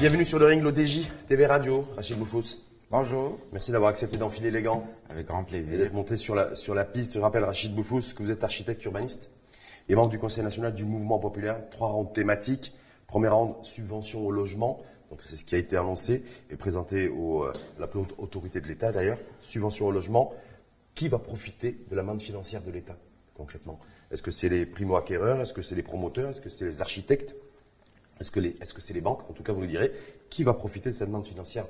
Bienvenue sur le ring, l'ODJ, TV Radio, Rachid Boufous. Bonjour. Merci d'avoir accepté d'enfiler les gants. Avec grand Et plaisir. d'être monté sur la, sur la piste. Je rappelle, Rachid Boufous, que vous êtes architecte urbaniste et membre du Conseil national du mouvement populaire. Trois rounds thématiques. Premier round, subvention au logement. Donc c'est ce qui a été annoncé et présenté au, euh, la plus haute autorité de l'État d'ailleurs. Subvention au logement. Qui va profiter de la manne financière de l'État concrètement? Est-ce que c'est les primo-acquéreurs? Est-ce que c'est les promoteurs? Est-ce que c'est les architectes? Est-ce que les- que c'est les banques? En tout cas, vous le direz. Qui va profiter de cette manne financière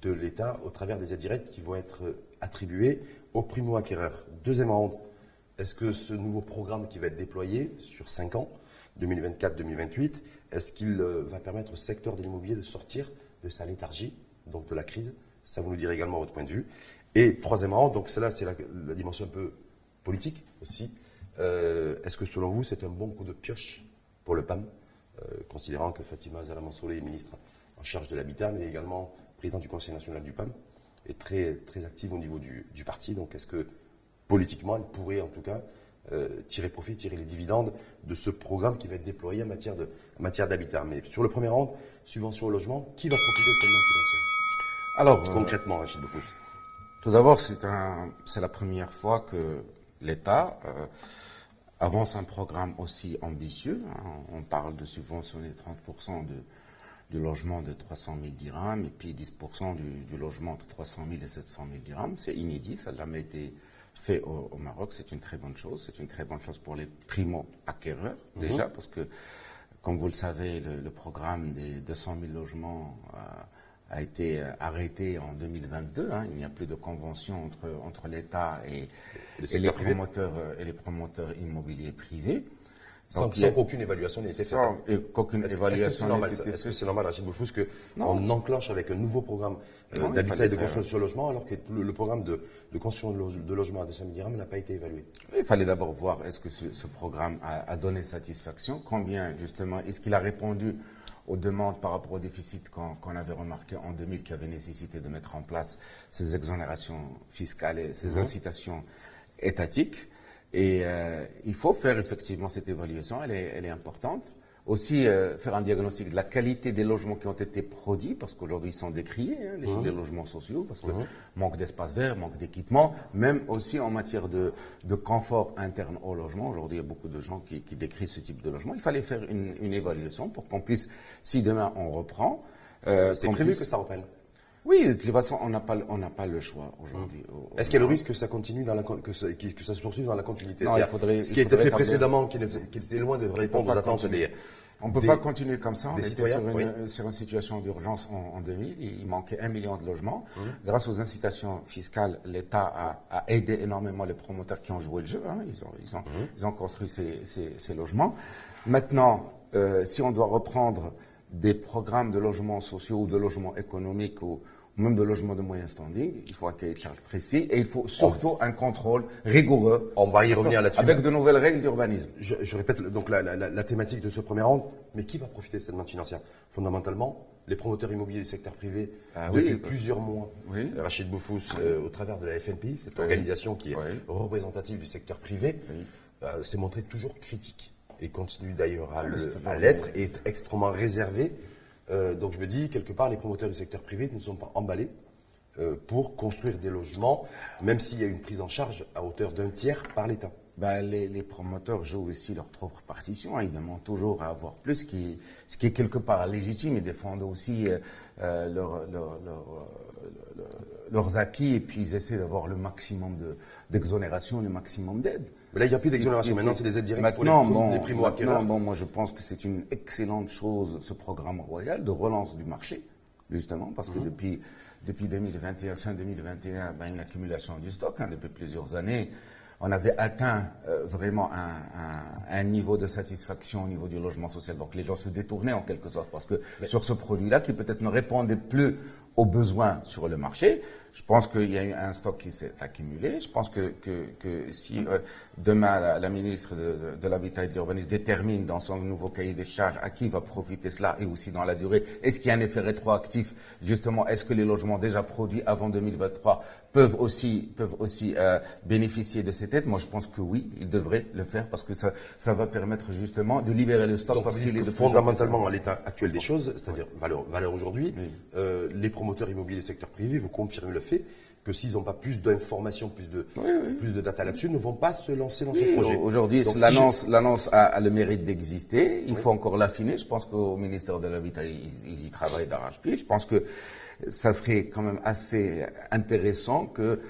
de l'État au travers des aides directes qui vont être euh, attribuées aux primo-acquéreurs? Deuxième round, est-ce que ce nouveau programme qui va être déployé sur 5 ans, 2024-2028, est-ce qu'il euh, va permettre au secteur de l'immobilier de sortir de sa léthargie, donc de la crise? Ça, vous nous direz également votre point de vue. Et troisième round, donc cela, c'est la, la dimension un peu politique aussi. Euh, est-ce que selon vous, c'est un bon coup de pioche pour le PAM, euh, considérant que Fatima Zalamansoulé est ministre en charge de l'habitat, mais également président du Conseil national du PAM, est très, très active au niveau du, du parti. Donc est-ce que politiquement, elle pourrait en tout cas euh, tirer profit, tirer les dividendes de ce programme qui va être déployé en matière de- en matière d'habitat? Mais sur le premier round, subvention au logement, qui va profiter de cette financière? Alors, Concrètement, Rachid Boufous. Tout d'abord, c'est la première fois que l'État euh, avance un programme aussi ambitieux. hein. On parle de subventionner 30% de, du logement de 300 000 dirhams et puis 10% du, du logement de 300 000 et 700 000 dirhams. C'est inédit, ça n'a jamais été fait au, au Maroc. C'est une très bonne chose. C'est une très bonne chose pour les primo-acquéreurs, déjà, parce que, comme vous le savez, le, le programme des 200 000 logements euh, a été euh, arrêté en 2022. hein. Il n'y a plus de convention entre, entre l'État et, Le et secteur les promoteurs, euh, et les promoteurs immobiliers privés. Sans, sans qu'aucune évaluation n'ait été faite. qu'aucune Est-ce que- est-ce que c'est normal, Est-ce que c'est normal, Rachid Boufous, que Non. on enclenche avec un nouveau programme euh, d'habitat et de faire- construction de logement, alors que le, le programme de, de construction de, lo- de logement à 200 000 dirhams n'a pas été évalué? Il fallait d'abord voir est-ce que ce, ce programme a, a donné satisfaction, combien justement, est-ce qu'il a répondu aux demandes par rapport au déficit qu'on avait remarqué en 2000 qui avait nécessité de mettre en place ces exonérations fiscales et ces incitations étatiques. Et euh, il faut faire effectivement cette évaluation, elle est, elle est importante. Aussi euh, faire un diagnostic de la qualité des logements qui ont été produits, parce qu'aujourd'hui ils sont décriés, hein, les, les logements sociaux, parce que manque d'espace vert, manque d'équipement, même aussi en matière de, de confort interne au logement. Aujourd'hui, il y a beaucoup de gens qui, qui décrivent ce type de logement. Il fallait faire une, une évaluation pour qu'on puisse, si demain on reprend, euh, C'est prévu puisse- que ça reprenne. Oui, de toute façon, on n'a pas, le- on n'a pas le choix aujourd'hui. au- au Est-ce qu'il y a le risque que ça continue dans la que ça, qui- que ça se poursuive dans la continuité? Non, il faudrait- ce qui a été fait précédemment, qui, était loin de répondre aux attentes des. On ne peut des- pas continuer comme ça. On était citoyens, sur oui. une, sur une situation d'urgence en, en 2000. Il il manquait un million de logements. Mmh. Grâce aux incitations fiscales, l'État a, a aidé énormément les promoteurs qui ont joué le jeu. hein. Ils, ont, ils, ont, Mmh. ils ont construit ces, ces- ces logements. Maintenant, euh, si on doit reprendre des programmes de logements sociaux ou de logements économiques ou même de logements de moyen standing, il faut un cahier de charge précis et il faut surtout un contrôle rigoureux. On va y revenir là-dessus. Avec de nouvelles règles d'urbanisme. Je, je répète donc la, la- thématique de ce premier round, mais qui va profiter de cette manne financière? Fondamentalement, les promoteurs immobiliers du secteur privé, Ah depuis plusieurs mois, Oui. euh, Rachid Boufous, euh, au travers de la FNPI, cette organisation qui est représentative du secteur privé, euh, s'est montré toujours critique et continue d'ailleurs à, pas l'être et est extrêmement réservé. Euh, donc je me dis, quelque part, les promoteurs du secteur privé ne sont pas emballés euh, pour construire des logements, même s'il y a une prise en charge à hauteur d'un tiers par l'État. Ben, les, les promoteurs jouent aussi leur propre partition. hein. Ils demandent toujours à avoir plus, ce qui, ce qui est quelque part légitime. Ils défendent aussi leur- leur- leur, euh, leur- leurs acquis et puis ils essaient d'avoir le maximum de- d'exonération, le maximum d'aide. Mais là, il n'y a plus d'exonération. Maintenant, c'est des aides directes Maintenant, pour les, bon, les primo-acquéreurs. maintenant, bon, moi, je pense que c'est une excellente chose, ce programme royal de relance du marché, justement, parce Mhm. que depuis, depuis 2021, fin 2021, ben, une accumulation du stock, hein, depuis plusieurs années, on avait atteint euh, vraiment un, un- un niveau de satisfaction au niveau du logement social. Donc les gens se détournaient en quelque sorte, parce que sur ce produit-là, qui peut-être ne répondait plus aux besoins sur le marché, je pense qu'il y a eu un stock qui s'est accumulé. Je pense que, que, que si euh, demain la, la, ministre de, de, de l'Habitat et de l'Urbanisme détermine dans son nouveau cahier des charges à qui va profiter cela et aussi dans la durée, est-ce qu'il y a un effet rétroactif? Justement, est-ce que les logements déjà produits avant 2023 peuvent aussi, peuvent aussi euh, bénéficier de cette aide Moi, je pense que oui, ils devraient le faire parce que ça, ça va permettre justement de libérer le stock. Donc, parce qu'il est de fondamentalement, à l'état actuel des choses, c'est-à-dire valeur, valeur aujourd'hui, euh, les promoteurs immobiliers du secteur privé vous confirment le fait que s'ils n'ont pas plus d'informations, plus de, oui, oui. plus de data là-dessus, ne vont pas se lancer dans ce projet. Aujourd'hui, l'annonce si l'annonce a, a, le mérite d'exister. Il faut encore l'affiner. Je pense qu'au ministère de l'Habitat, ils, ils, y travaillent d'arrache-pied. Je pense que ça serait quand même assez intéressant que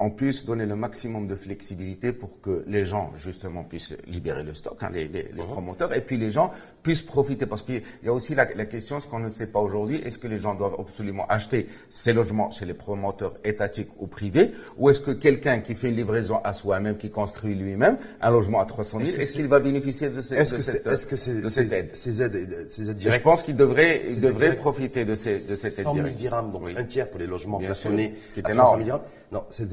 on puisse donner le maximum de flexibilité pour que les gens, justement, puissent libérer le stock, hein, les, les, les, promoteurs, et puis les gens puissent profiter. Parce qu'il y a aussi la, la question, ce qu'on ne sait pas aujourd'hui, est-ce que les gens doivent absolument acheter ces logements chez les promoteurs étatiques ou privés, ou est-ce que quelqu'un qui fait une livraison à soi-même, qui construit lui-même un logement à 300 000, est-ce qu'il va bénéficier de, est-ce de, cette, est-ce que ces, de ces aides ces aides, ces aides directes? Je pense qu'il devrait, il devrait profiter de, ces, de cette aide 100 000 directe. dirhams, donc Oui. un tiers pour les logements Bien plafonnés sûr, ce qui est à énorme. 300 000 dirhams. Non, c'est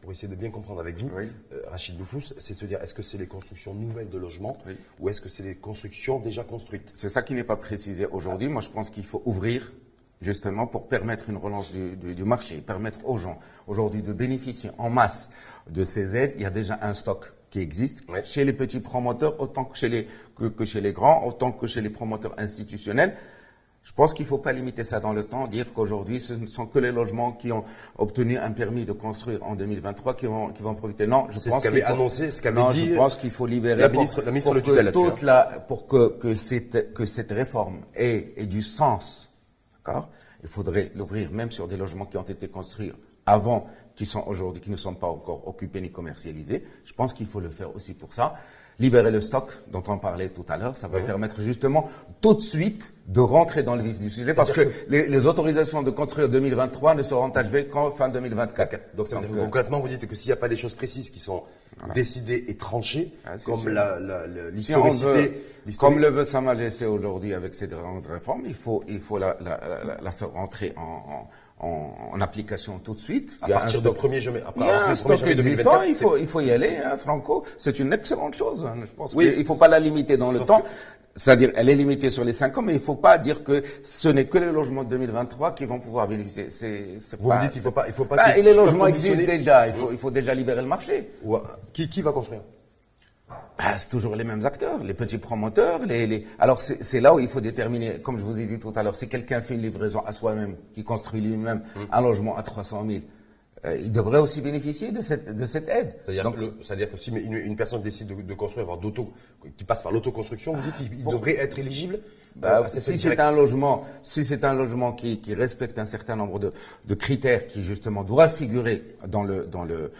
pour essayer de bien comprendre avec vous, Oui. euh, Rachid Boufous, c'est de se dire est-ce que c'est les constructions nouvelles de logements Oui. ou est-ce que c'est les constructions déjà construites? C'est ça qui n'est pas précisé aujourd'hui. Moi, je pense qu'il faut ouvrir justement pour permettre une relance du, du- du marché, permettre aux gens aujourd'hui de bénéficier en masse de ces aides. Il y a déjà un stock qui existe chez les petits promoteurs autant que chez les que, que chez les grands, autant que chez les promoteurs institutionnels. Je pense qu'il ne faut pas limiter ça dans le temps, dire qu'aujourd'hui, ce ne sont que les logements qui ont obtenu un permis de construire en 2023 qui vont, qui vont en profiter. Non, je pense qu'il faut- annoncé, ce qu'avait dit je pense qu'il faut libérer la pour- ministre- la ministre pour de que toute la- pour que, que cette, que cette réforme ait, ait du sens. D'accord? Il faudrait l'ouvrir même sur des logements qui ont été construits avant, qui sont aujourd'hui, qui ne sont pas encore occupés ni commercialisés. Je pense qu'il faut le faire aussi pour ça. Libérer le stock dont on parlait tout à l'heure, ça va permettre justement tout de suite de rentrer dans le vif du sujet parce que les, les autorisations de construire 2023 ne seront achevées qu'en fin 2024. Donc, ça veut dire que euh, concrètement, vous dites que s'il n'y a pas des choses précises qui sont décidées et tranchées, Ah, comme la, la, la- Si on veut, comme le veut Sa Majesté aujourd'hui avec cette grande réforme, il faut, il faut la, la, la, la faire rentrer en, en, en, en application tout de suite. à Il partir du stock- 1er janvier, il y a un le 1er stock existant, 2024, il faut, il faut y aller, hein, Franco. C'est une excellente chose. hein. Je pense Oui. qu'il ne faut pas la limiter dans le temps. que- C'est-à-dire, elle est limitée sur les 5 ans, mais il ne faut pas dire que ce n'est que les logements de 2023 qui vont pouvoir bénéficier. C'est, c'est Vous pas- me dites, il faut c'est- pas- il faut pas Bah, qu'il et les logements existent déjà. Il faut, il faut déjà libérer le marché. Ou- qui, qui va construire? Ah, c'est toujours les mêmes acteurs, les petits promoteurs. Les, les... Alors c'est là où il faut déterminer, comme je vous ai dit tout à l'heure, si quelqu'un fait une livraison à soi-même, qui construit lui-même Mmh. un logement à 300 000, euh, il devrait aussi bénéficier de cette, de cette aide. C'est-à-dire que, si une, une personne décide de, de construire, voire d'auto, qui passe par l'autoconstruction, vous dites qu'il il devrait être éligible bah, euh, à cette si c'est un logement, si c'est un logement qui, qui respecte un certain nombre de, de critères qui justement doivent figurer dans le dans le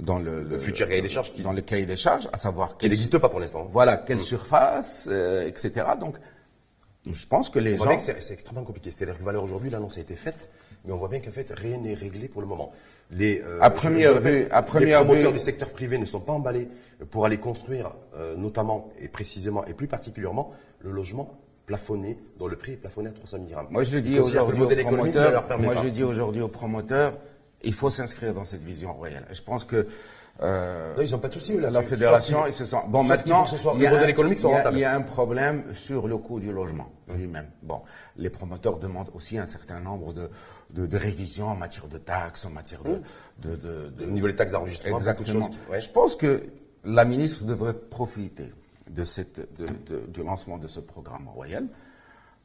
dans le, le- futur cahier des charges qui- dans le cahier des charges, à savoir Qui n'existe pas pour l'instant. voilà quelle surface, euh, etc. Donc, je pense que les On gens c'est, extrêmement compliqué. C'est-à-dire que valeur aujourd'hui, l'annonce a été faite, mais on voit bien qu'en fait, rien n'est réglé pour le moment. Les, euh, À première vue- à première les promoteurs vue- du secteur privé ne sont pas emballés pour aller construire, euh, notamment et précisément et plus particulièrement, le logement plafonné, dont le prix est plafonné à 300 000 dirhams. Moi, je le dis aujourd'hui aux promoteurs. Moi, pas. je dis aujourd'hui aux promoteurs, il faut s'inscrire dans cette vision royale. Je pense que euh, Non, ils n'ont pas de souci, eux, là. la fédération, ils se sont. Bon, maintenant, ce soit- il y a le modèle un- soit il y a- rentable. Il y a un problème sur le coût du logement lui-même. Bon, les promoteurs demandent aussi un certain nombre de, de, de révisions en matière de taxes, en matière de, Au niveau des taxes d'enregistrement, Exactement. ouais. Je pense que la ministre devrait profiter de cette, du lancement de ce programme royal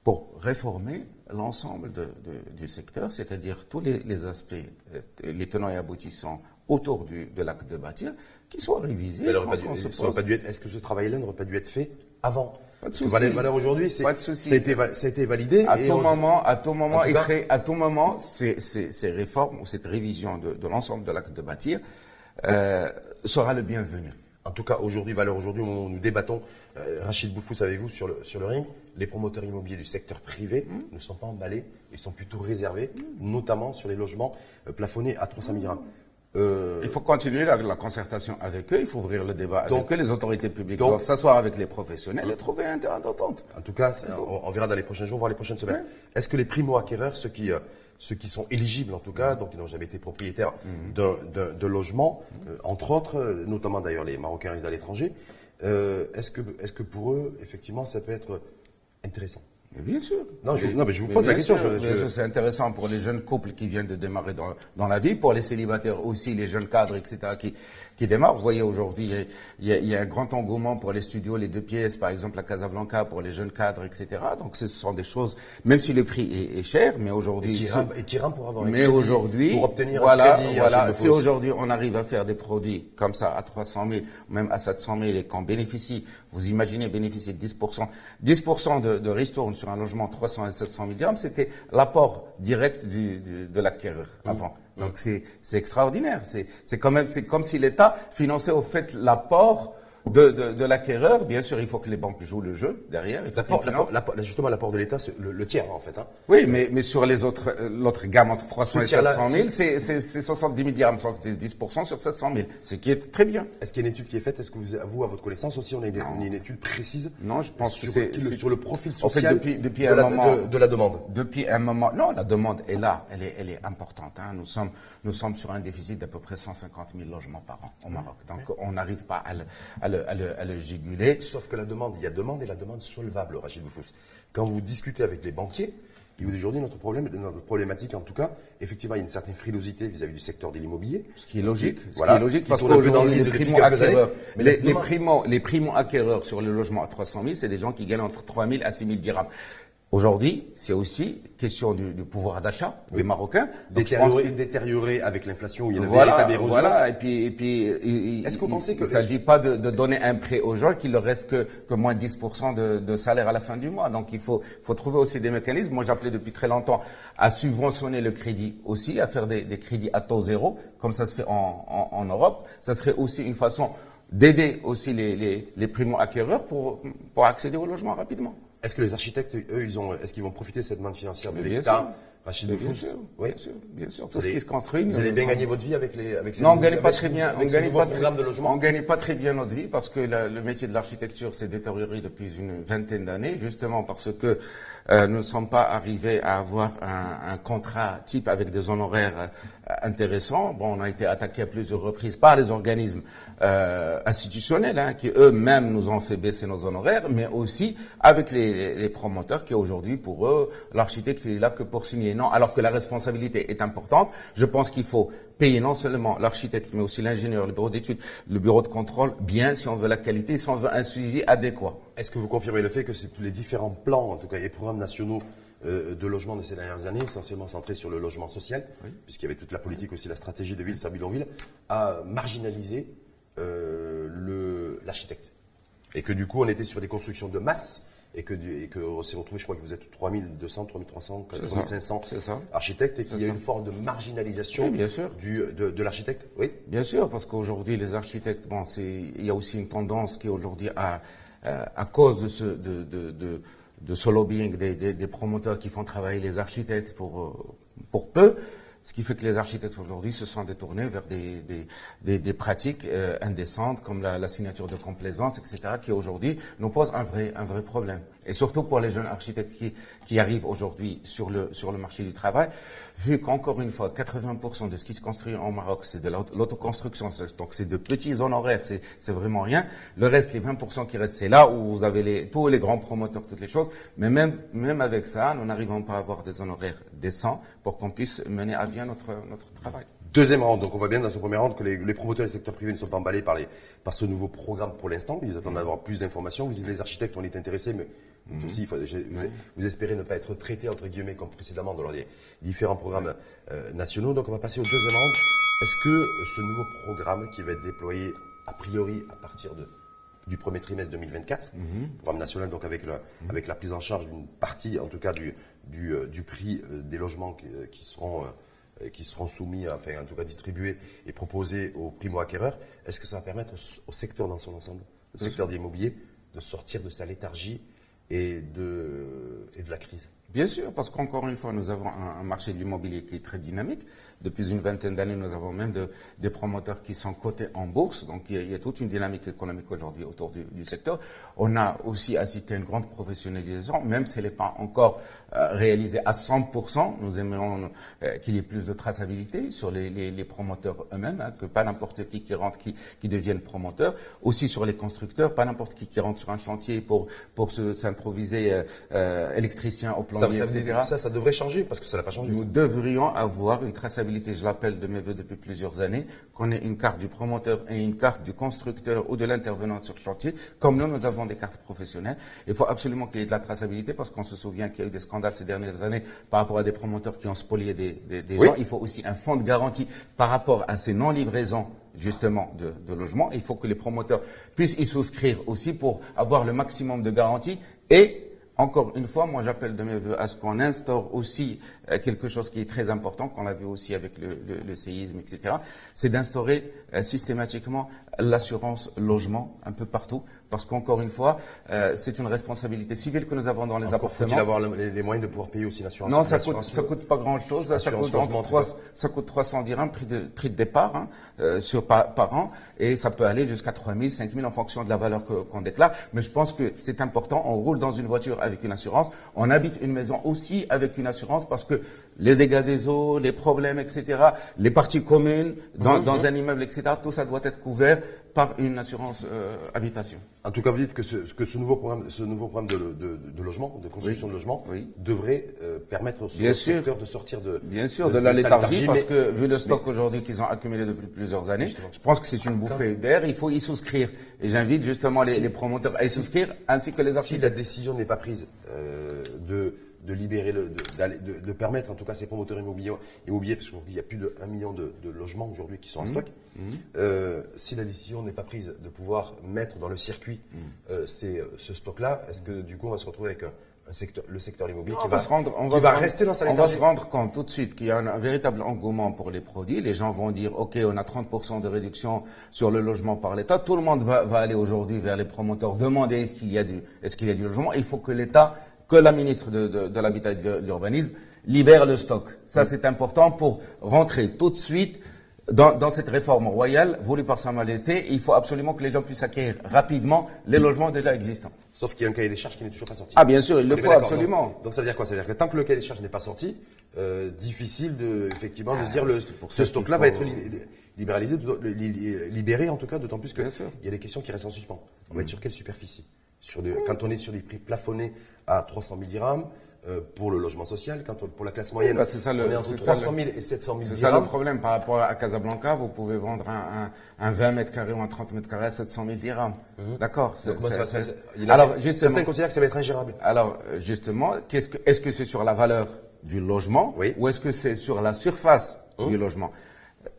pour réformer l'ensemble du secteur, c'est-à-dire tous les, les aspects, euh, les tenants et aboutissants autour du, de l'acte de bâtir, qui soient révisés. Est-ce que ce travail-là n'aurait pas dû être fait avant? Pas de souci. valeur, aujourd'hui, c'est, été validé. À et tout on- moment, à tout moment, En tout il cas- serait, à tout moment, ces, ces, ces réformes ou cette révision de, de l'ensemble de l'acte de bâtir euh, sera le bienvenu. En tout cas, aujourd'hui, valeur aujourd'hui, au moment où nous débattons, euh, Rachid Boufous avec vous sur le, sur le ring, les promoteurs immobiliers du secteur privé Mmh. ne sont pas emballés, ils sont plutôt réservés, notamment sur les logements euh, plafonnés à 300 000 dirhams. Euh, Il faut continuer la, la concertation avec eux, il faut ouvrir le débat Donc- avec eux, les autorités publiques donc- doivent s'asseoir avec les professionnels et trouver un terrain d'entente. En tout cas, on verra dans les prochains jours, voire les prochaines semaines. Est-ce que les primo-acquéreurs, ceux qui, euh, ceux qui sont éligibles en tout cas, donc qui n'ont jamais été propriétaires d'un de logement, euh, entre autres, euh, notamment d'ailleurs les Marocains résidant à l'étranger. Euh, est-ce que, est-ce que pour eux, effectivement, ça peut être intéressant? Bien sûr. Non, je, non, mais je vous pose la question. C'est intéressant pour les jeunes couples qui viennent de démarrer dans, dans, la vie, pour les célibataires aussi, les jeunes cadres, etc., qui, qui démarrent. Vous voyez aujourd'hui, il, il, y a un grand engouement pour les studios, les deux pièces, par exemple à Casablanca, pour les jeunes cadres, etc. Donc ce sont des choses, même si le prix est, est cher, mais aujourd'hui... Et qui pour avoir Mais aujourd'hui, pour obtenir voilà, un crédit, voilà, si aujourd'hui on arrive à faire des produits comme ça à 300 000, même à 700 000 et qu'on bénéficie, vous imaginez bénéficier de 10%, 10% de, de ristourne sur un logement 300 et 700 000 dirhams, c'était l'apport direct du, du, de l'acquéreur mmh. Donc c'est extraordinaire. C'est comme si l'État finançait au fait l'apport de, de, de l'acquéreur. Bien sûr, il faut que les banques jouent le jeu derrière. Il faut justement, l'apport de l'État, le, le tiers en fait. Hein. Oui, mais, mais sur les autres, euh, l'autre gamme entre 300 et 700 000, c'est 70 000 dirhams, c'est 10 sur 700 000, ce qui est très bien. Est-ce qu'il y a une étude qui est faite? Est-ce que vous, vous, à votre connaissance aussi, on a une, une, étude précise Non, je pense sur, que c'est sur le profil social depuis, depuis de, un la, moment, de, la demande? Depuis un moment, non, la demande est là, elle est, elle est importante. Hein. Nous sommes, nous sommes sur un déficit d'à peu près 150 000 logements par an au Maroc. Donc, on n'arrive pas à le, à le, à le, à le Sauf que la demande, il y a demande et la demande solvable, Rachid Boufous. Quand vous discutez avec les banquiers, vous aujourd'hui notre problème, notre problématique en tout cas, effectivement, il y a une certaine frilosité vis-à-vis du secteur de l'immobilier. Ce qui est logique, ce qui est logique parce qu'aujourd'hui, les primo-acquéreurs, les, les, primo, les primo-acquéreurs sur le logement à 300 000, c'est des gens qui gagnent entre 3 000 à 6 000 dirhams. Aujourd'hui, c'est aussi question du, du pouvoir d'achat des Marocains. détérioré, détérioré avec l'inflation où il y a une voilà. Voilà, et puis, et puis est-ce que vous pensez que... Il ne s'agit pas de, de, donner un prêt aux gens qu'il leur reste que, que moins 10% de, de, salaire à la fin du mois. Donc il faut, faut trouver aussi des mécanismes. Moi j'appelais depuis très longtemps à subventionner le crédit aussi, à faire des, des crédits à taux zéro, comme ça se fait en, en, en Europe. Ça serait aussi une façon d'aider aussi les, les, les primo-acquéreurs pour, pour accéder au logement rapidement. Est-ce que les architectes, eux, ils ont, est-ce qu'ils vont profiter de cette manne financière de l'État Rachid bien, sûr, oui. bien sûr, bien sûr. Tout ce qui se construit. Vous allez bien gagner votre vie avec les, avec ces Non, on gagne pas très bien. On gagne pas très, de logement. On gagne pas très bien notre vie parce que le métier de l'architecture s'est détérioré depuis une vingtaine d'années, justement parce que euh, nous ne sommes pas arrivés à avoir un, contrat type avec des honoraires euh, intéressants. Bon, on a été attaqué à plusieurs reprises par les organismes euh, institutionnels hein, qui eux-mêmes nous ont fait baisser nos honoraires, mais aussi avec les, les promoteurs qui aujourd'hui, pour eux, l'architecte il est là que pour signer. Non, alors que la responsabilité est importante. Je pense qu'il faut payer non seulement l'architecte, mais aussi l'ingénieur, le bureau d'études, le bureau de contrôle, bien si on veut la qualité, si on veut un suivi adéquat. Est-ce que vous confirmez le fait que c'est tous les différents plans, en tout cas, et programmes nationaux euh, de logement de ces dernières années, essentiellement centrés sur le logement social, puisqu'il y avait toute la politique aussi, la stratégie de ville, sans bidonville, a marginalisé euh, l'architecte. Et que du coup, on était sur des constructions de masse et que, et que on s'est retrouvé, je crois que vous êtes 3200, 3300, 3500 architectes et qu'il y a une forme de marginalisation bien sûr. Du, de, de l'architecte. Oui. Bien sûr, parce qu'aujourd'hui les architectes, bon, c'est, il y a aussi une tendance qui aujourd'hui à, à, cause de ce, de, de, de, de ce lobbying des, des, promoteurs qui font travailler les architectes pour, pour peu, ce qui fait que les architectes aujourd'hui se sont détournés vers des, des, des, pratiques euh, indécentes comme la, la, signature de complaisance, etc., qui aujourd'hui nous posent un vrai, un vrai problème. Et surtout pour les jeunes architectes qui, qui arrivent aujourd'hui sur le, sur le marché du travail, vu qu'encore une fois, 80% de ce qui se construit en Maroc, c'est de l'autoconstruction, donc c'est de petits honoraires, c'est vraiment rien. Le reste, les 20% qui restent, c'est là où vous avez les, tous les grands promoteurs, toutes les choses. Mais même, même avec ça, nous n'arrivons pas à avoir des honoraires décents pour qu'on puisse mener à bien notre, notre travail. Deuxième round, donc on voit bien dans ce premier round que les, les, promoteurs du secteur privé ne sont pas emballés par, les, par ce nouveau programme pour l'instant. Ils attendent d'avoir plus d'informations. Vous dites les architectes, on est intéressés, mais mhm. aussi, il faut, vous espérez ne pas être traités, entre guillemets, comme précédemment dans les différents programmes euh, nationaux. Donc on va passer au deuxième round. Est-ce que ce nouveau programme qui va être déployé a priori à partir de, du premier trimestre 2024, mhm. programme national donc avec, le, mhm. avec la prise en charge d'une partie, en tout cas, du, du, euh, du prix euh, des logements qui, qui seront qui seront soumis, enfin en tout cas distribués et proposés aux primo-acquéreurs, est-ce que ça va permettre au, secteur dans son ensemble, le secteur de l'immobilier, de sortir de sa léthargie et de, de la crise Bien sûr, parce qu'encore une fois, nous avons un, marché de l'immobilier qui est très dynamique. Depuis une vingtaine d'années, nous avons même des promoteurs qui sont cotés en bourse. Donc, il y a, toute une dynamique économique aujourd'hui autour du, secteur. On a aussi assisté à une grande professionnalisation, même si elle n'est pas encore euh, réalisée à 100%. Nous aimerions euh, qu'il y ait plus de traçabilité sur les, promoteurs eux-mêmes, hein, que pas n'importe qui qui rentre qui, qui devienne promoteur. Aussi sur les constructeurs, pas n'importe qui qui rentre sur un chantier pour, pour s'improviser euh, électricien au plan ça, ça, devrait changer parce que ça n'a pas changé. Nous devrions avoir une traçabilité, je l'appelle de mes voeux depuis plusieurs années, qu'on ait une carte du promoteur et une carte du constructeur ou de l'intervenant sur le chantier, comme nous, nous avons des cartes professionnelles. Il faut absolument qu'il y ait de la traçabilité parce qu'on se souvient qu'il y a eu des scandales ces dernières années par rapport à des promoteurs qui ont spolié des, des, gens. Il faut aussi un fonds de garantie par rapport à ces non-livraisons justement de, de logements. Il faut que les promoteurs puissent y souscrire aussi pour avoir le maximum de garanties et encore une fois, moi j'appelle de mes voeux à ce qu'on instaure aussi quelque chose qui est très important, qu'on a vu aussi avec le, séisme, etc., c'est d'instaurer euh, systématiquement l'assurance logement un peu partout, parce qu'encore une fois, euh, c'est une responsabilité civile que nous avons dans les Encore appartements. Faut-il avoir les, moyens de pouvoir payer aussi l'assurance Non, ça coûte, ça coûte pas grand-chose. Ça coûte, 3, ça coûte 300 dirhams prix de, prix de départ hein, sur par, an, et ça peut aller jusqu'à 3 000, 5 000 en fonction de la valeur qu'on déclare. Mais je pense que c'est important. On roule dans une voiture avec une assurance, on habite une maison aussi avec une assurance, parce que les dégâts des eaux, les problèmes, etc., les parties communes dans, dans un immeuble, etc., tout ça doit être couvert par une assurance euh, habitation. En tout cas, vous dites que ce, que ce nouveau programme, ce nouveau programme de, de, logement, de construction de logement, devrait euh, permettre au secteur de sortir de bien sûr de, la léthargie, parce que vu le stock aujourd'hui qu'ils ont accumulé depuis plusieurs années, je pense que c'est une bouffée d'air. Il faut y souscrire, et j'invite justement les, promoteurs à y souscrire, ainsi que les architectes. Si la décision n'est pas prise euh, de de libérer, le, de, de, permettre en tout cas ces promoteurs immobiliers, immobiliers parce qu'il y a plus de 1 million de, logements aujourd'hui qui sont en mmh. stock, mmh. Euh, si la décision n'est pas prise de pouvoir mettre dans le circuit mmh. euh, ces, ce stock-là, est-ce que du coup on va se retrouver avec un, secteur, le secteur immobilier qui, va, se rendre, on va, rester dans sa On va se rendre compte tout de suite qu'il y a un, véritable engouement pour les produits. Les gens vont dire, OK, on a 30% de réduction sur le logement par l'État. Tout le monde va, va aller aujourd'hui vers les promoteurs demander est-ce qu'il y a du, est-ce qu'il y a du logement. Il faut que l'État que la ministre de, l'Habitat et de l'Urbanisme libère le stock. Ça, c'est important pour rentrer tout de suite dans, cette réforme royale voulue par Sa Majesté. Il faut absolument que les gens puissent acquérir rapidement les logements déjà existants. Sauf qu'il y a un cahier des charges qui n'est toujours pas sorti. Ah, bien sûr, il le faut absolument. Donc, ça veut dire quoi? Ça veut dire que tant que le cahier des charges n'est pas sorti, euh, difficile de, effectivement, de ah, dire le, ce stock-là va être libéralisé, libéré en tout cas, d'autant plus qu'il y a des questions qui restent en suspens. On va être sur quelle superficie? Sur Quand on est sur des prix plafonnés à 300 000 dirhams, euh, pour le logement social, quand pour la classe moyenne, bah, c'est ça le, on est entre 300 000 et 700 000 C'est ça le problème par rapport à Casablanca, vous pouvez vendre un, un, 20 mètres carrés ou un 30 mètres carrés à 700 000 dirhams. Mhm. D'accord. Alors, justement, certains considèrent que ça va être ingérable. Alors, justement, qu'est-ce que, est-ce que c'est sur la valeur du logement ou est-ce que c'est sur la surface mhm. du logement?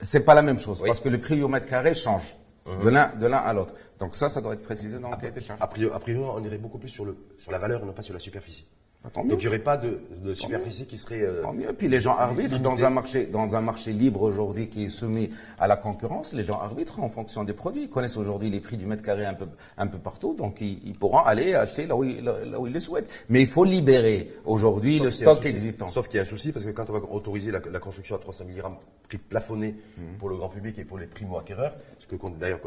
C'est pas la même chose parce que le prix au mètre carré change. Mhm. De l'un, de l'un à l'autre. Donc ça, ça doit être précisé dans le cahier des charges. A priori, a priori, on irait beaucoup plus sur, le, sur la valeur et non pas sur la superficie. Donc il n'y aurait pas de, de superficie qui serait. Euh, tant mieux. Puis les gens arbitrent dans un marché, dans un marché libre aujourd'hui qui est soumis à la concurrence. Les gens arbitrent en fonction des produits. Ils connaissent aujourd'hui les prix du mètre carré un peu, un peu partout. Donc ils, pourront aller acheter là où, ils, là, où ils le souhaitent. Mais il faut libérer aujourd'hui le stock existant. Sauf qu'il y a un souci parce que quand on va autoriser la, construction à 300 mg prix plafonné mhm. pour le grand public et pour les primo-acquéreurs, ce que d'ailleurs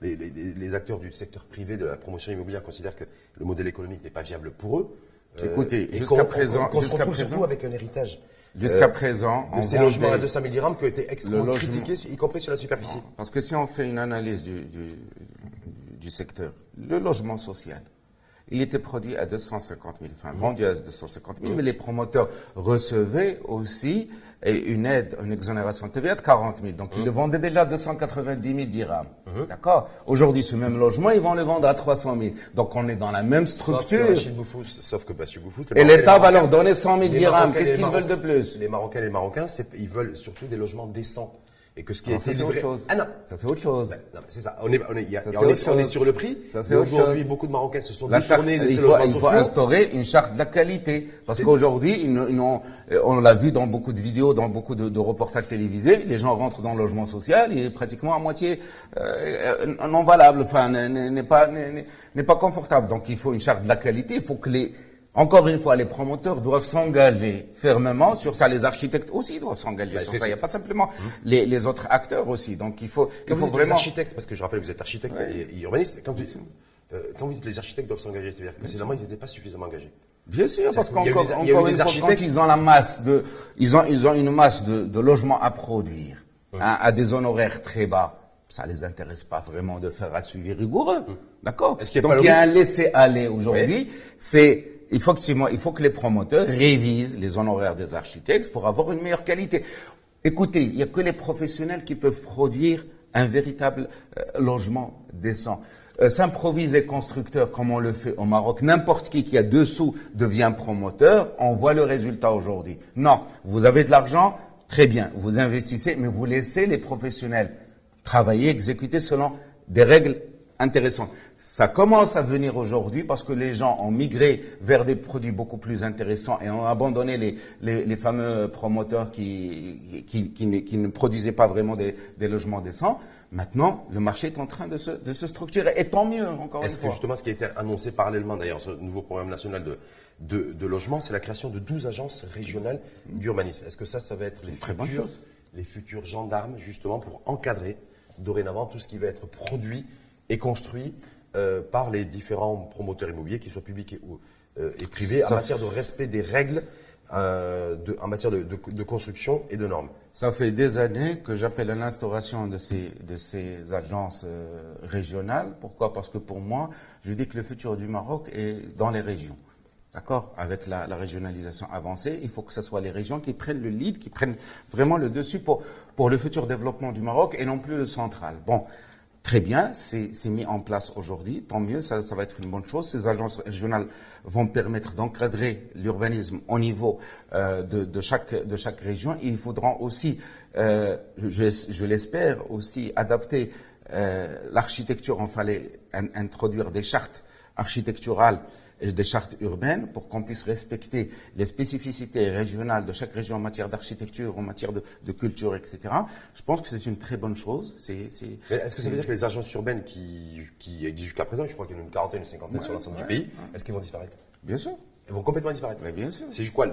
les, les, les acteurs du secteur privé de la promotion immobilière considèrent que le modèle économique n'est pas viable pour eux. Euh, Écoutez, jusqu'à présent, jusqu'à présent, avec un héritage. Jusqu'à euh, présent, de ces logements à 200 000 dirhams qui ont été extrêmement critiqués, y compris sur la superficie. parce que si on fait une analyse du, du, secteur, le logement social, il était produit à 250 000, enfin vendu à 250 000, mais les promoteurs recevaient aussi une aide, une exonération de TVA de 40 000. Donc, ils le vendaient déjà à 290 000 dirhams. Mhm. D'accord? Aujourd'hui, ce même logement, ils vont le vendre à 300 000. Donc, on est dans la même structure. Sauf que, Boufous, Et l'État va leur donner 100 000 dirhams. Qu'est-ce qu'ils veulent de plus? Les Marocains et les Marocains, ils veulent surtout des logements décents. Et que ce qui est ça, c'est autre chose. Ah non. Ça, c'est autre chose. Ben, c'est ça. On est, on est, y a, on, est, on est, sur le prix. Ça, c'est Aujourd'hui, beaucoup de Marocains se sont détournés de il faut, il faut instaurer une charte de la qualité. Parce qu'aujourd'hui, on l'a vu dans beaucoup de vidéos, dans beaucoup de, de, reportages télévisés, les gens rentrent dans le logement social, il est pratiquement à moitié euh, non valable, enfin, n'est pas, n'est pas confortable. Donc, il faut une charte de la qualité. Il faut que les, Encore une fois, les promoteurs doivent s'engager fermement sur ça. Les architectes aussi doivent s'engager Bah, sur ça. Il n'y a pas simplement les, les autres acteurs aussi. Donc il faut, il faut vous vraiment. architectes, parce que je rappelle que vous êtes architecte et, et urbaniste, quand vous, euh, quand vous dites les architectes doivent s'engager, c'est-à-dire que ils n'étaient pas suffisamment engagés. Bien sûr, parce qu'encore encore une fois, quand ils ont la masse de, ils ont, ils ont une masse de, de logements à produire, hein, à des honoraires très bas, ça les intéresse pas vraiment de faire un suivi rigoureux. D'accord? Y a Donc il y a un laisser-aller aujourd'hui. C'est, il faut que, les promoteurs révisent les honoraires des architectes pour avoir une meilleure qualité. Écoutez, il n'y a que les professionnels qui peuvent produire un véritable euh, logement décent. Euh, S'improviser constructeur comme on le fait au Maroc, n'importe qui qui a deux sous devient promoteur, on voit le résultat aujourd'hui. Non, vous avez de l'argent, très bien, vous investissez, mais vous laissez les professionnels travailler, exécuter selon des règles intéressantes. Ça commence à venir aujourd'hui parce que les gens ont migré vers des produits beaucoup plus intéressants et ont abandonné les, les, les fameux promoteurs qui, qui, qui, ne, qui ne produisaient pas vraiment des, des logements décents. Maintenant, le marché est en train de se, de se structurer. Et tant mieux, encore une Est-ce que fois. justement ce qui a été annoncé parallèlement d'ailleurs ce nouveau programme national de, de, de logement, c'est la création de 12 agences régionales d'urbanisme. Est-ce que ça, ça va être les futurs, les futurs gendarmes justement pour encadrer dorénavant tout ce qui va être produit et construit euh, par les différents promoteurs immobiliers, qu'ils soient publics et, ou, euh, et privés, en matière de respect des règles, euh, de, en matière de, de- de construction et de normes Ça fait des années que j'appelle à l'instauration de ces, de ces agences régionales. Pourquoi? Parce que pour moi, je dis que le futur du Maroc est dans les régions. D'accord? Avec la, la régionalisation avancée, il faut que ce soit les régions qui prennent le lead, qui prennent vraiment le dessus pour, pour le futur développement du Maroc et non plus le central. Bon, très bien, c'est mis en place aujourd'hui, tant mieux, ça, va être une bonne chose. Ces agences régionales vont permettre d'encadrer l'urbanisme au niveau euh, de, chaque, de chaque région. Il faudra aussi, euh, je, l'espère, aussi adapter euh, l'architecture, enfin les, in- introduire des chartes architecturales et des chartes urbaines pour qu'on puisse respecter les spécificités régionales de chaque région en matière d'architecture, en matière de, de culture, etc. Je pense que c'est une très bonne chose. Est-ce que ça veut dire que les agences urbaines qui, qui existent jusqu'à présent, je crois qu'il y en a une quarantaine, une cinquantaine sur l'ensemble du pays, est-ce qu'ils vont disparaître? Bien sûr. Elles vont complètement disparaître. Mais bien sûr. C'est quoi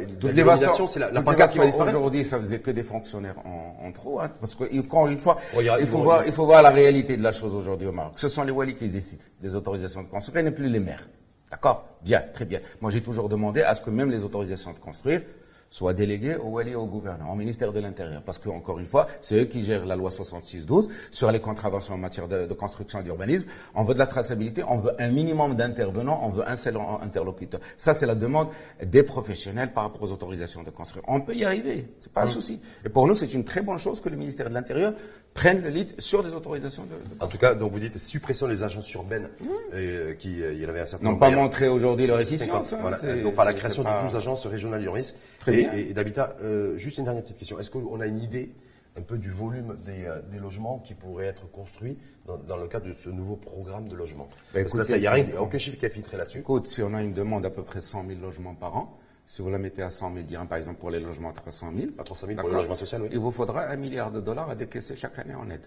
façons- c'est la, la pancarte qui va disparaître? Aujourd'hui, ça faisait que des fonctionnaires en, en trop. hein, parce que, encore une fois, Oh, il faut voir, il faut voir la réalité de la chose aujourd'hui au Maroc. Ce sont les walis qui décident des autorisations de construire, et non plus les maires. D'accord? Bien, très bien. Moi, j'ai toujours demandé à ce que même les autorisations de construire soient déléguées au wali et au gouverneur, au ministère de l'Intérieur. Parce que, encore une fois, c'est eux qui gèrent la loi 66-12 sur les contraventions en matière de, de construction et d'urbanisme. On veut de la traçabilité, on veut un minimum d'intervenants, on veut un seul interlocuteur. Ça, c'est la demande des professionnels par rapport aux autorisations de construire. On peut y arriver, c'est pas un souci. Et pour nous, c'est une très bonne chose que le ministère de l'Intérieur prenne le lead sur les autorisations de, de En tout cas, donc vous dites suppression des agences urbaines, euh, qui, euh, il y en avait un certain n'ont nombre. pas d'ailleurs. montré aujourd'hui leur 50, efficience. hein. voilà. Donc par la création pas- de 12 agences régionales d'urbanisme Très et, et- et d'habitat. Euh, juste une dernière petite question. Est-ce qu'on a une idée un peu du volume des, des logements qui pourraient être construits dans, dans le cadre de ce nouveau programme de logement? Bah, Parce que là, écoutez, ça, il n'y a rien, aucun chiffre qui a filtré là-dessus. Écoute, si on a une demande d'à peu près 100 000 logements par an, si vous la mettez à 100 000 dirhams, par exemple, pour les logements à 300 000, À 300 000 pour le d'accord, logement social, oui. il vous faudra un milliard de dollars à décaisser chaque année en aide.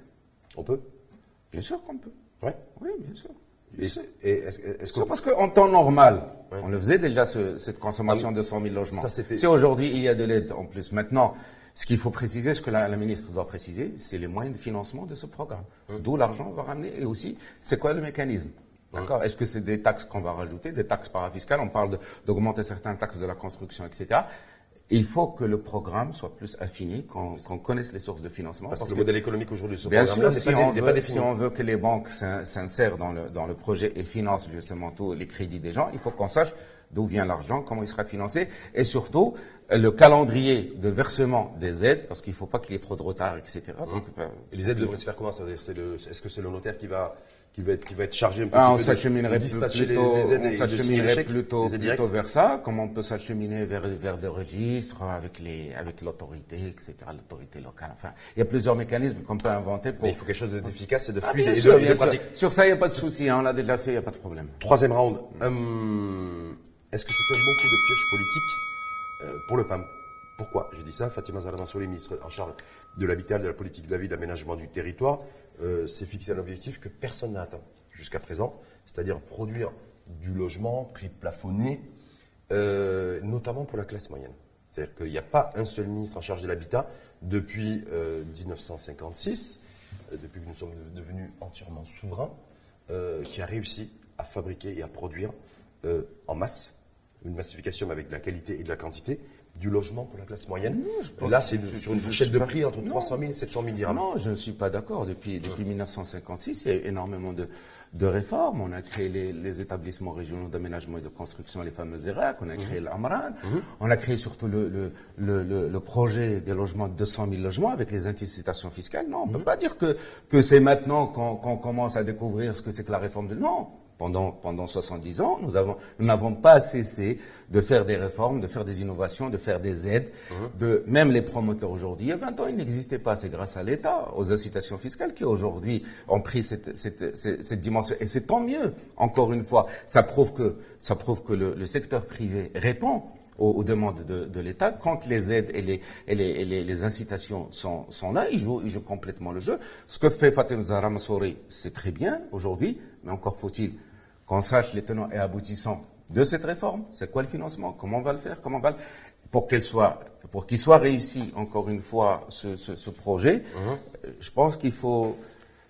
On peut? Bien sûr qu'on peut. Ouais. Oui, bien sûr. Et, et est-ce est-ce C'est que parce qu'en temps normal, Ouais. on le faisait déjà, ce- cette consommation de 100 000 logements. Ça, si aujourd'hui, il y a de l'aide en plus, maintenant, ce qu'il faut préciser, ce que la, la ministre doit préciser, c'est les moyens de financement de ce programme. D'où l'argent va ramener et aussi, c'est quoi le mécanisme? D'accord Est-ce que c'est des taxes qu'on va rajouter, des taxes parafiscales? On parle d'augmenter certaines taxes de la construction, etc. Il faut que le programme soit plus affiné, qu'on connaisse les sources de financement. parce que le modèle économique aujourd'hui ce Bien sûr, si pas, on, veut, pas si on veut que les banques s'in- s'insèrent dans le, dans le projet et financent justement tous les crédits des gens, il faut qu'on sache d'où vient l'argent, comment il sera financé, et surtout le calendrier de versement des aides, parce qu'il ne faut pas qu'il y ait trop de retard, etc. Donc, euh, Et les aides devraient se faire comment Est-ce que c'est le notaire qui va, qui va, être, qui va être chargé un peu ah, on de- s'acheminerait plutôt, les aides on s'acheminerait plutôt, vers ça, comme on peut s'acheminer vers, vers des registres avec les, avec l'autorité, etc., l'autorité locale. Enfin, il y a plusieurs mécanismes qu'on peut inventer pour. Mais il faut quelque chose d'efficace et de Ah, fluide et de, sûr, de pratique. Sur ça, il n'y a pas de souci, hein, on l'a déjà fait, il n'y a pas de problème. Troisième round. Hum, Est-ce que c'est un bon coup de pioche politique euh, pour le PAM? Pourquoi? Je dis ça. Fatima Zahra Mansouri, ministre en charge de l'habitat, de la politique de la ville, de l'aménagement du territoire, euh, s'est fixé un objectif que personne n'a atteint jusqu'à présent, c'est-à-dire produire du logement, prix plafonné, euh, notamment pour la classe moyenne. C'est-à-dire qu'il n'y a pas un seul ministre en charge de l'habitat depuis 1956, depuis que nous sommes devenus entièrement souverains, qui a réussi à fabriquer et à produire en masse, une massification avec de la qualité et de la quantité, du logement pour la classe moyenne. Là, c'est sur une fourchette de prix entre 300 000 et 700 000 dirhams. Non, je ne suis pas d'accord. Depuis, depuis 1956, il y a eu énormément de, de réformes. On a créé les, établissements régionaux d'aménagement et de construction, les fameux ERAC, on a créé mmh. l'AMRAN, mmh. on a créé surtout le, le, le, projet des logements de 200 000 logements avec les incitations fiscales. Non, on ne peut mmh. pas dire que, que c'est maintenant qu'on commence à découvrir ce que c'est que la réforme de... Non, pendant, pendant 70 ans, nous avons, nous n'avons pas cessé de faire des réformes, de faire des innovations, de faire des aides, mhm. de, même les promoteurs aujourd'hui. Il y a 20 ans, ils n'existaient pas. C'est grâce à l'État, aux incitations fiscales qui aujourd'hui ont pris cette, cette, cette, dimension. Et c'est tant mieux. Encore une fois, ça prouve que, ça prouve que le, le secteur privé répond aux, demandes de, de l'État. Quand les aides et les, et les, et les, incitations sont, sont, là, ils jouent, ils jouent complètement le jeu. Ce que fait Fatem Zahra Massouri, c'est très bien aujourd'hui, mais encore faut-il qu'on sache les tenants et aboutissants de cette réforme. C'est quoi le financement Comment on va le faire Comment on va pour qu'elle soit, pour qu'il soit réussi encore une fois ce, ce, projet, mhm. je pense qu'il faut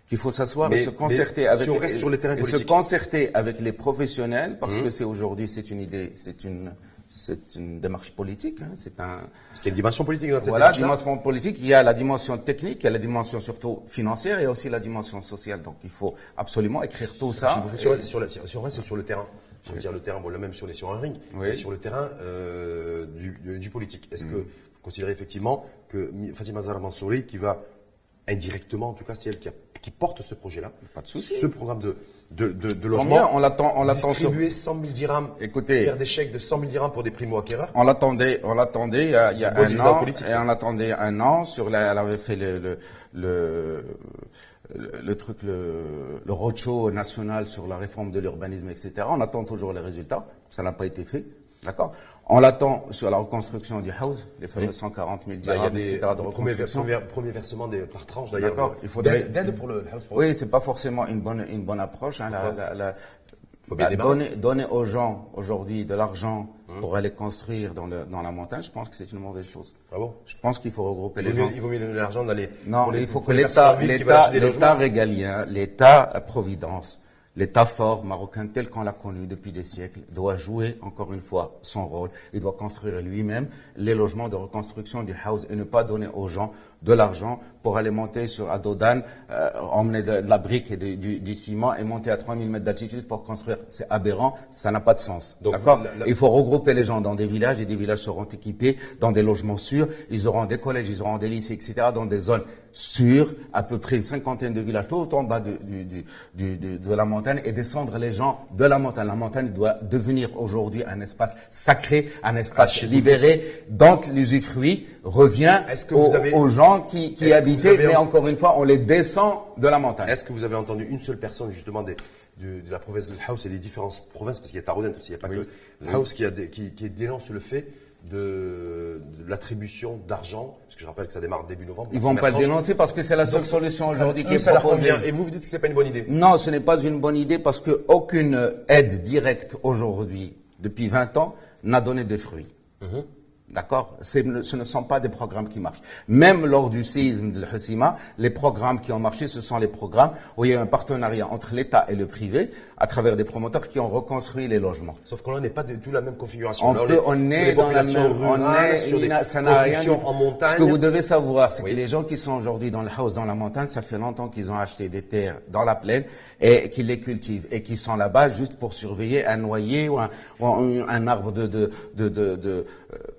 qu'il faut s'asseoir et se concerter avec se concerter avec les professionnels parce mhm. que c'est aujourd'hui c'est une idée, c'est une c'est une démarche politique. Hein, c'est un. A une dimension politique dans cette Voilà, dimension politique. Il y a la dimension technique, il y a la dimension surtout financière et aussi la dimension sociale. Donc il faut absolument écrire tout ça. Reste sur le terrain, je veux dire le terrain, bon, le même si on est sur un ring, mais sur le terrain euh, du, du, politique. Est-ce que mm. vous considérez effectivement que Fatima Zahra Mansouri, qui va indirectement, en tout cas, c'est elle qui, a, qui porte ce projet-là, pas de souci. ce programme de de, de, de logement. on l'attend, on l'attend. Distribuer 100 000 dirhams. Écoutez. Faire des chèques de 100 000 dirhams pour des primo-acquéreurs. On l'attendait, on l'attendait il y a, il y a un an. Et on l'attendait un an sur la, elle avait fait le, le, le le, truc, le, le roadshow national sur la réforme de l'urbanisme, etc. On attend toujours les résultats. Ça n'a pas été fait. D'accord? On l'attend sur la reconstruction du house, les fameux 140 000 dirhams, bah, etc. de reconstruction. Premier, premier versement des, par tranche d'ailleurs. D'accord. Il faudrait d'aide pour le house. Oui, c'est pas forcément une bonne une bonne approche. Hein, la, la, faut bien bah, donner, donner, aux gens aujourd'hui de l'argent hum. pour aller construire dans, le, dans la montagne, je pense que c'est une mauvaise chose. Ah bon? Je pense qu'il faut regrouper les gens. il vaut mieux donner de l'argent d'aller. Non, il faut que l'État, l'État régalien, l'État Providence L'État fort marocain tel qu'on l'a connu depuis des siècles doit jouer encore une fois son rôle. Il doit construire lui-même les logements de reconstruction du house et ne pas donner aux gens de l'argent pour aller monter sur Adodan, euh, emmener de, la brique et du, ciment et monter à 3000 mètres d'altitude pour construire. C'est aberrant, ça n'a pas de sens. D'accord Il faut regrouper les gens dans des villages et des villages seront équipés dans des logements sûrs. Ils auront des collèges, ils auront des lycées, etc. dans des zones sûres, à peu près une cinquantaine de villages tout en bas de, de la montagne et descendre les gens de la montagne. La montagne doit devenir aujourd'hui un espace sacré, un espace ah, libéré dont l'usufruit revient aux gens qui, qui habitaient, mais encore une fois, on les descend de la montagne. Est-ce que vous avez entendu une seule personne, justement, des, de, de, la province de House et des différentes provinces, parce qu'il y a Taroudent aussi, il n'y a pas que House qui, a qui, qui, dénonce le fait de, l'attribution d'argent, parce que je rappelle que ça démarre début novembre. Ils vont pas le dénoncer parce que c'est la seule solution aujourd'hui qui est proposée. Et vous vous dites que c'est pas une bonne idée Non, ce n'est pas une bonne idée parce qu'aucune aide directe aujourd'hui, depuis 20 ans, n'a donné de fruits. Mhm. D'accord? Ce ne sont pas des programmes qui marchent. Même lors du séisme de l'Hussima, les programmes qui ont marché, ce sont les programmes où il y a un partenariat entre l'État et le privé à travers des promoteurs qui ont reconstruit les logements. Sauf qu'on n'est pas du tout la même configuration. On, on, est, dans la même, on est, sur des ça n'a rien en montagne. Ce que vous devez savoir, c'est que les gens qui sont aujourd'hui dans le house, dans la montagne, ça fait longtemps qu'ils ont acheté des terres dans la plaine et qu'ils les cultivent et qu'ils sont là-bas juste pour surveiller un noyer ou un, un arbre de, de, de, de, de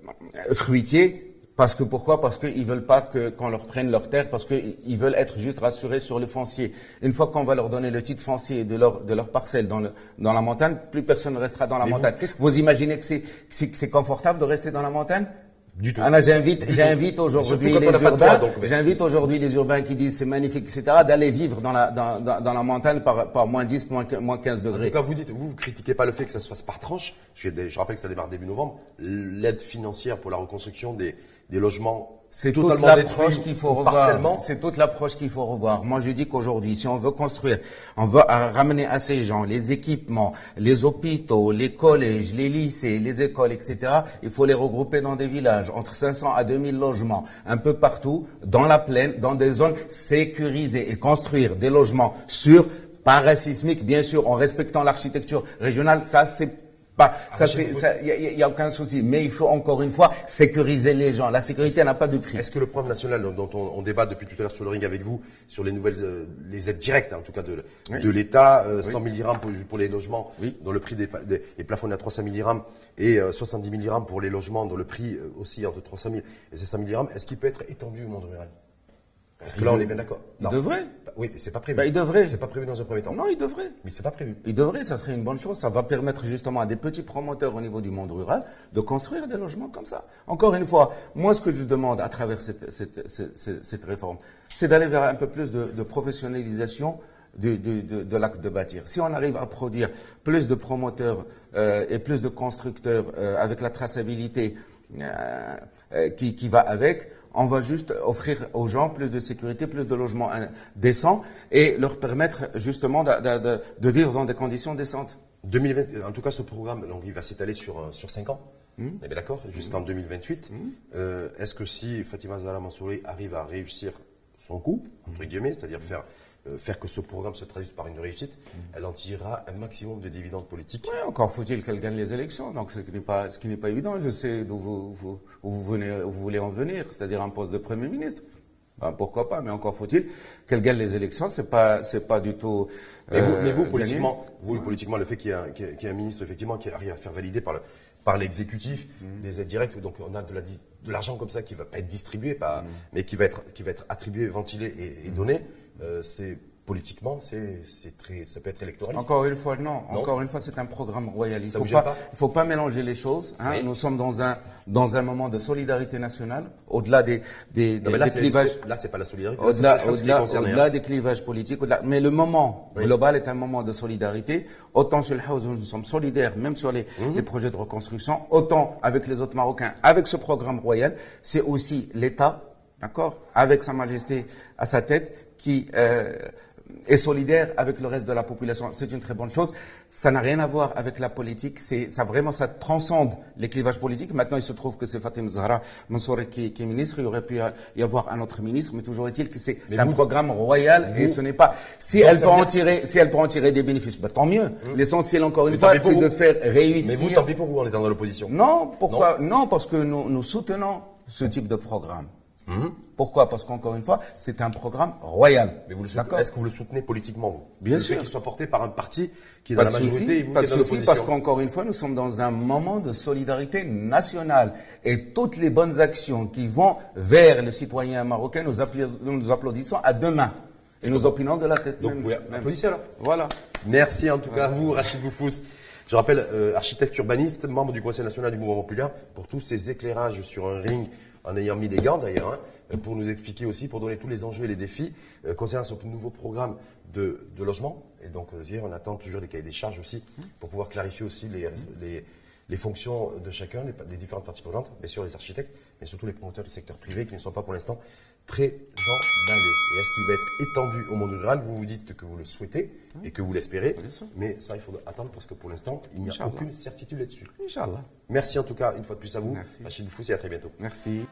euh, fruitier. Parce que pourquoi? Parce qu'ils veulent pas que qu'on leur prenne leur terre, parce qu'ils veulent être juste rassurés sur le foncier. Une fois qu'on va leur donner le titre foncier de leur de leur parcelle dans le dans la montagne, plus personne ne restera dans la montagne. Vous, vous imaginez que c'est c'est confortable de rester dans la montagne? Du tout. Ah, j'invite, j'invite aujourd'hui les urbains, j'invite aujourd'hui les urbains qui disent c'est magnifique, etc., d'aller vivre dans la, dans, dans, la montagne par, par moins 10, moins, moins 15 degrés. En tout cas, vous dites, vous, vous critiquez pas le fait que ça se fasse par tranche. Je, je rappelle que ça démarre début novembre. L'aide financière pour la reconstruction des, des logements c'est toute l'approche qu'il faut revoir. C'est toute l'approche qu'il faut revoir. Moi, je dis qu'aujourd'hui, si on veut construire, on veut ramener à ces gens les équipements, les hôpitaux, les collèges, les lycées, les écoles, etc. Il faut les regrouper dans des villages, entre 500 à 2000 logements, un peu partout, dans la plaine, dans des zones sécurisées et construire des logements sûrs, parasismiques, bien sûr, en respectant l'architecture régionale. Ça, c'est bah, ça, il n'y a, aucun souci. Mais il faut encore une fois sécuriser les gens. La sécurité n'a pas de prix. Est-ce que le programme national dont on, débat depuis tout à l'heure sur le ring avec vous, sur les nouvelles, euh, les aides directes, hein, en tout cas de, de l'État, 100 000 dirhams pour, les logements, dont le prix des, des, est plafonné à 300 000 dirhams, et 70 000 dirhams pour les logements dont le prix euh, aussi entre 300 000 et 500 000 dirhams, est-ce qu'il peut être étendu au monde rural? Parce que là, on est bien d'accord? Il devrait. Bah oui, mais c'est pas prévu. Bah, il devrait. C'est pas prévu dans un premier temps. Non, il devrait. Mais c'est pas prévu. Il devrait, ça serait une bonne chose. Ça va permettre justement à des petits promoteurs au niveau du monde rural de construire des logements comme ça. Encore une fois, moi, ce que je demande à travers cette, cette, cette, cette réforme, c'est d'aller vers un peu plus de, de professionnalisation de, de, de, de l'acte de bâtir. Si on arrive à produire plus de promoteurs euh, et plus de constructeurs euh, avec la traçabilité euh, euh qui, qui va avec, on va juste offrir aux gens plus de sécurité, plus de logements décents et leur permettre justement de, vivre dans des conditions décentes. 2020, en tout cas, ce programme, donc, il va s'étaler sur, euh, sur 5 ans. Mmh. Eh d'accord Jusqu'en 2028. Mmh. Euh, est-ce que si Fatima Zahra Mansouri arrive à réussir son coup, entre mmh. guillemets, c'est-à-dire faire euh, faire que ce programme se traduise par une réussite, elle en tirera un maximum de dividendes politiques. Oui, encore faut-il qu'elle gagne les élections, donc ce qui n'est pas, ce qui n'est pas évident. Je sais d'où vous, vous, vous, venez, vous voulez en venir, c'est-à-dire un poste de Premier ministre. Ben, pourquoi pas, mais encore faut-il qu'elle gagne les élections, c'est pas, c'est pas du tout. mais vous, mais vous euh, politiquement, vous, politiquement, le fait qu'il y, ait un ministre, effectivement, qui arrive à faire valider par le, par l'exécutif mmh. des aides directes, donc on a de la, de l'argent comme ça qui va pas être distribué, pas, mmh. mais qui va être, qui va être attribué, ventilé et, et donné. Euh, c'est politiquement, c'est très, ça peut être électoraliste. Encore une fois, non. Encore une fois, c'est un programme royaliste. Il ne faut, pas, faut pas mélanger les choses. Hein. Nous sommes dans un, dans un moment de solidarité nationale, au-delà des, des, des, là, clivages. Là, c'est pas la solidarité. Au-delà au -delà, au -delà des clivages politiques. mais le moment global est un moment de solidarité. Autant sur le House, nous sommes solidaires, même sur les, mhm. les projets de reconstruction, autant avec les autres Marocains, avec ce programme royal. C'est aussi l'État, d'accord, avec Sa Majesté à sa tête, qui euh, est solidaire avec le reste de la population. C'est une très bonne chose. Ça n'a rien à voir avec la politique. C'est, ça vraiment, ça transcende les clivages politiques. Maintenant, il se trouve que c'est Fatim Zahra Mansouri qui, qui, est ministre. Il aurait pu y avoir un autre ministre, mais toujours est-il que c'est un programme royal et ce n'est pas. Si elle peut en tirer, si elle peut en tirer des bénéfices, bah, tant mieux. Hum. L'essentiel, encore une fois, c'est de faire réussir. Mais vous, tant pis pour vous, on est dans l'opposition. Non, pourquoi? Non, parce que nous, nous soutenons ce type de programme. Hum. Pourquoi? Parce qu'encore une fois, c'est un programme royal. Mais vous le Est-ce que vous le soutenez politiquement, vous? Bien sûr. Qu'il soit porté par un parti qui est dans la majorité et vous pas de parce qu'encore une fois, nous sommes dans un moment de solidarité nationale. Et toutes les bonnes actions qui vont vers le citoyen marocain, nous, nous applaudissons à deux mains. Et nous opinons de la tête Donc, même. Oui, applaudissez alors. Voilà. Merci en tout cas à vous, Rachid Boufous. Je rappelle, euh, architecte urbaniste, membre du Conseil national du mouvement populaire, pour tous ces éclairages sur un ring, en ayant mis des gants d'ailleurs, hein, pour nous expliquer aussi, pour donner tous les enjeux et les défis euh, concernant ce nouveau programme de, de logement. Et donc, euh, on attend toujours des cahiers des charges aussi pour pouvoir clarifier aussi les, les, les fonctions de chacun, les, différentes parties prenantes, bien sûr les architectes, mais surtout les promoteurs du secteur privé qui ne sont pas pour l'instant très emballés. Et est-ce qu'il va être étendu au monde rural? Vous vous dites que vous le souhaitez et que vous l'espérez, mais ça, il faut attendre parce que pour l'instant, il n'y a aucune certitude là-dessus. Inch'Allah. Merci en tout cas une fois de plus à vous. Merci. Rachid Foussi, à très bientôt. Merci.